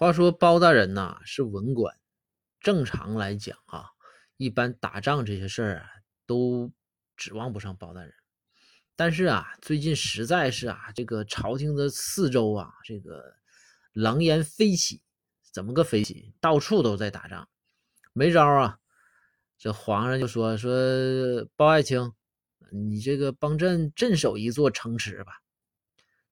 话说包大人呐是文官，正常来讲啊，一般打仗这些事儿啊都指望不上包大人。但是啊，最近实在是啊，这个朝廷的四周啊，这个狼烟飞起，怎么个飞起？到处都在打仗，没招啊。这皇上就说说包爱卿，你这个帮朕镇守一座城池吧。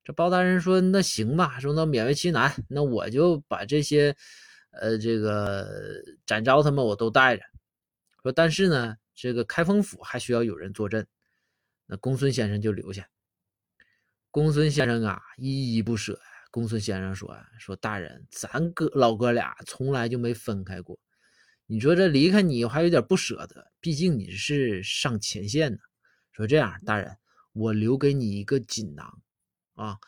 这包大人说：“那行吧，说那勉为其难，那我就把这些，呃，这个展昭他们我都带着。说但是呢，这个开封府还需要有人坐镇，那公孙先生就留下。公孙先生啊，依依不舍。公孙先生说：说大人，咱哥老哥俩从来就没分开过。你说这离开你，我还有点不舍得，毕竟你是上前线的。说这样，大人，我留给你一个锦囊。”啊，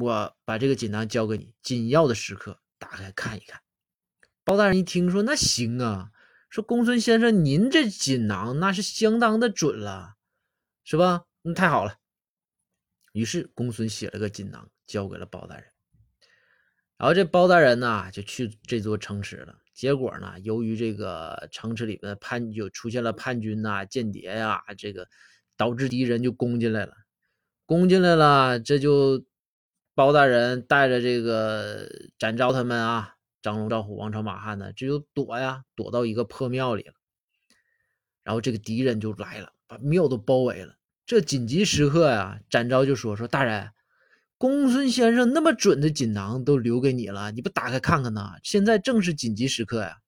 我把这个锦囊交给你，紧要的时刻打开看一看。包大人一听说，那行啊，说公孙先生，您这锦囊那是相当的准了，是吧？那太好了。于是公孙写了个锦囊，交给了包大人。然后这包大人呢，就去这座城池了。结果呢，由于这个城池里面叛就出现了叛军呐、间谍呀，这个导致敌人就攻进来了。攻进来了，这就包大人带着这个展昭他们啊，张龙、赵虎、王朝、马汉呢，这就躲呀，躲到一个破庙里了。然后这个敌人就来了，把庙都包围了。这紧急时刻呀，展昭就说：“说大人，公孙先生那么准的锦囊都留给你了，你不打开看看呢？现在正是紧急时刻呀。”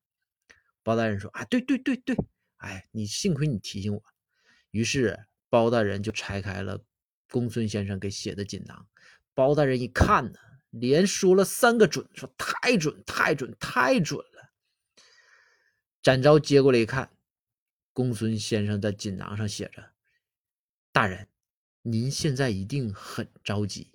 包大人说：“啊，对对对对，哎，你幸亏你提醒我。”于是包大人就拆开了。公孙先生给写的锦囊，包大人一看呢，连说了三个准，说太准，太准，太准了。展昭接过来一看，公孙先生在锦囊上写着：“大人，您现在一定很着急。”